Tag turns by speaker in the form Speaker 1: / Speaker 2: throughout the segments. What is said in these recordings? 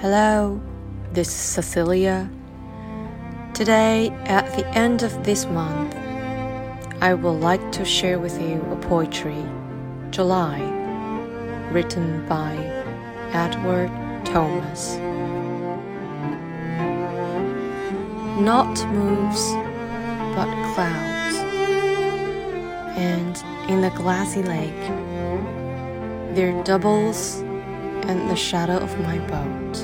Speaker 1: Hello, this is Cecilia. Today, at the end of this month, I would like to share with you a poetry, July, written by Edward Thomas. Not moves, but clouds, and in the glassy lake, there doubles the shadow of my boat.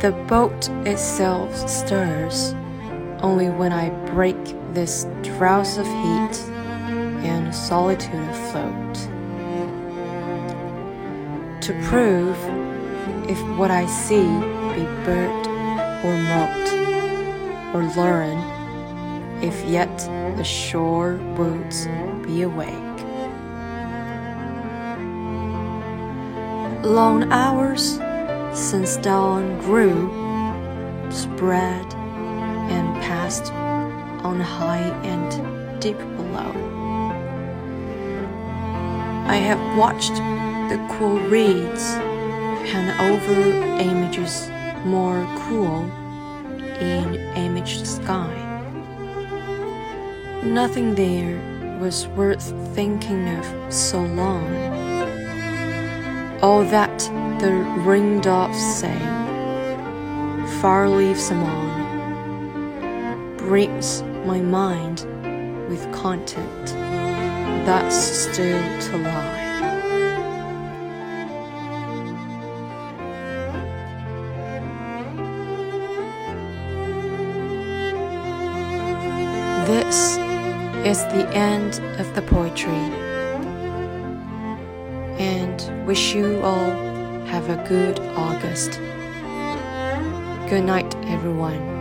Speaker 1: The boat itself stirs only when I break this drowse of heat and solitude afloat. To prove if what I see be bird or mote, or learn if yet the shore woods be awake. Long hours since dawn grew, spread and passed on high and deep below. I have watched the cool reeds pen over images more cool in imaged sky. Nothing there was worth thinking of so long all that the ringdoves say, far leaves among, brings my mind with content that's still to lie. This is the end of the poetry and wish you all have a good August. Good night, everyone.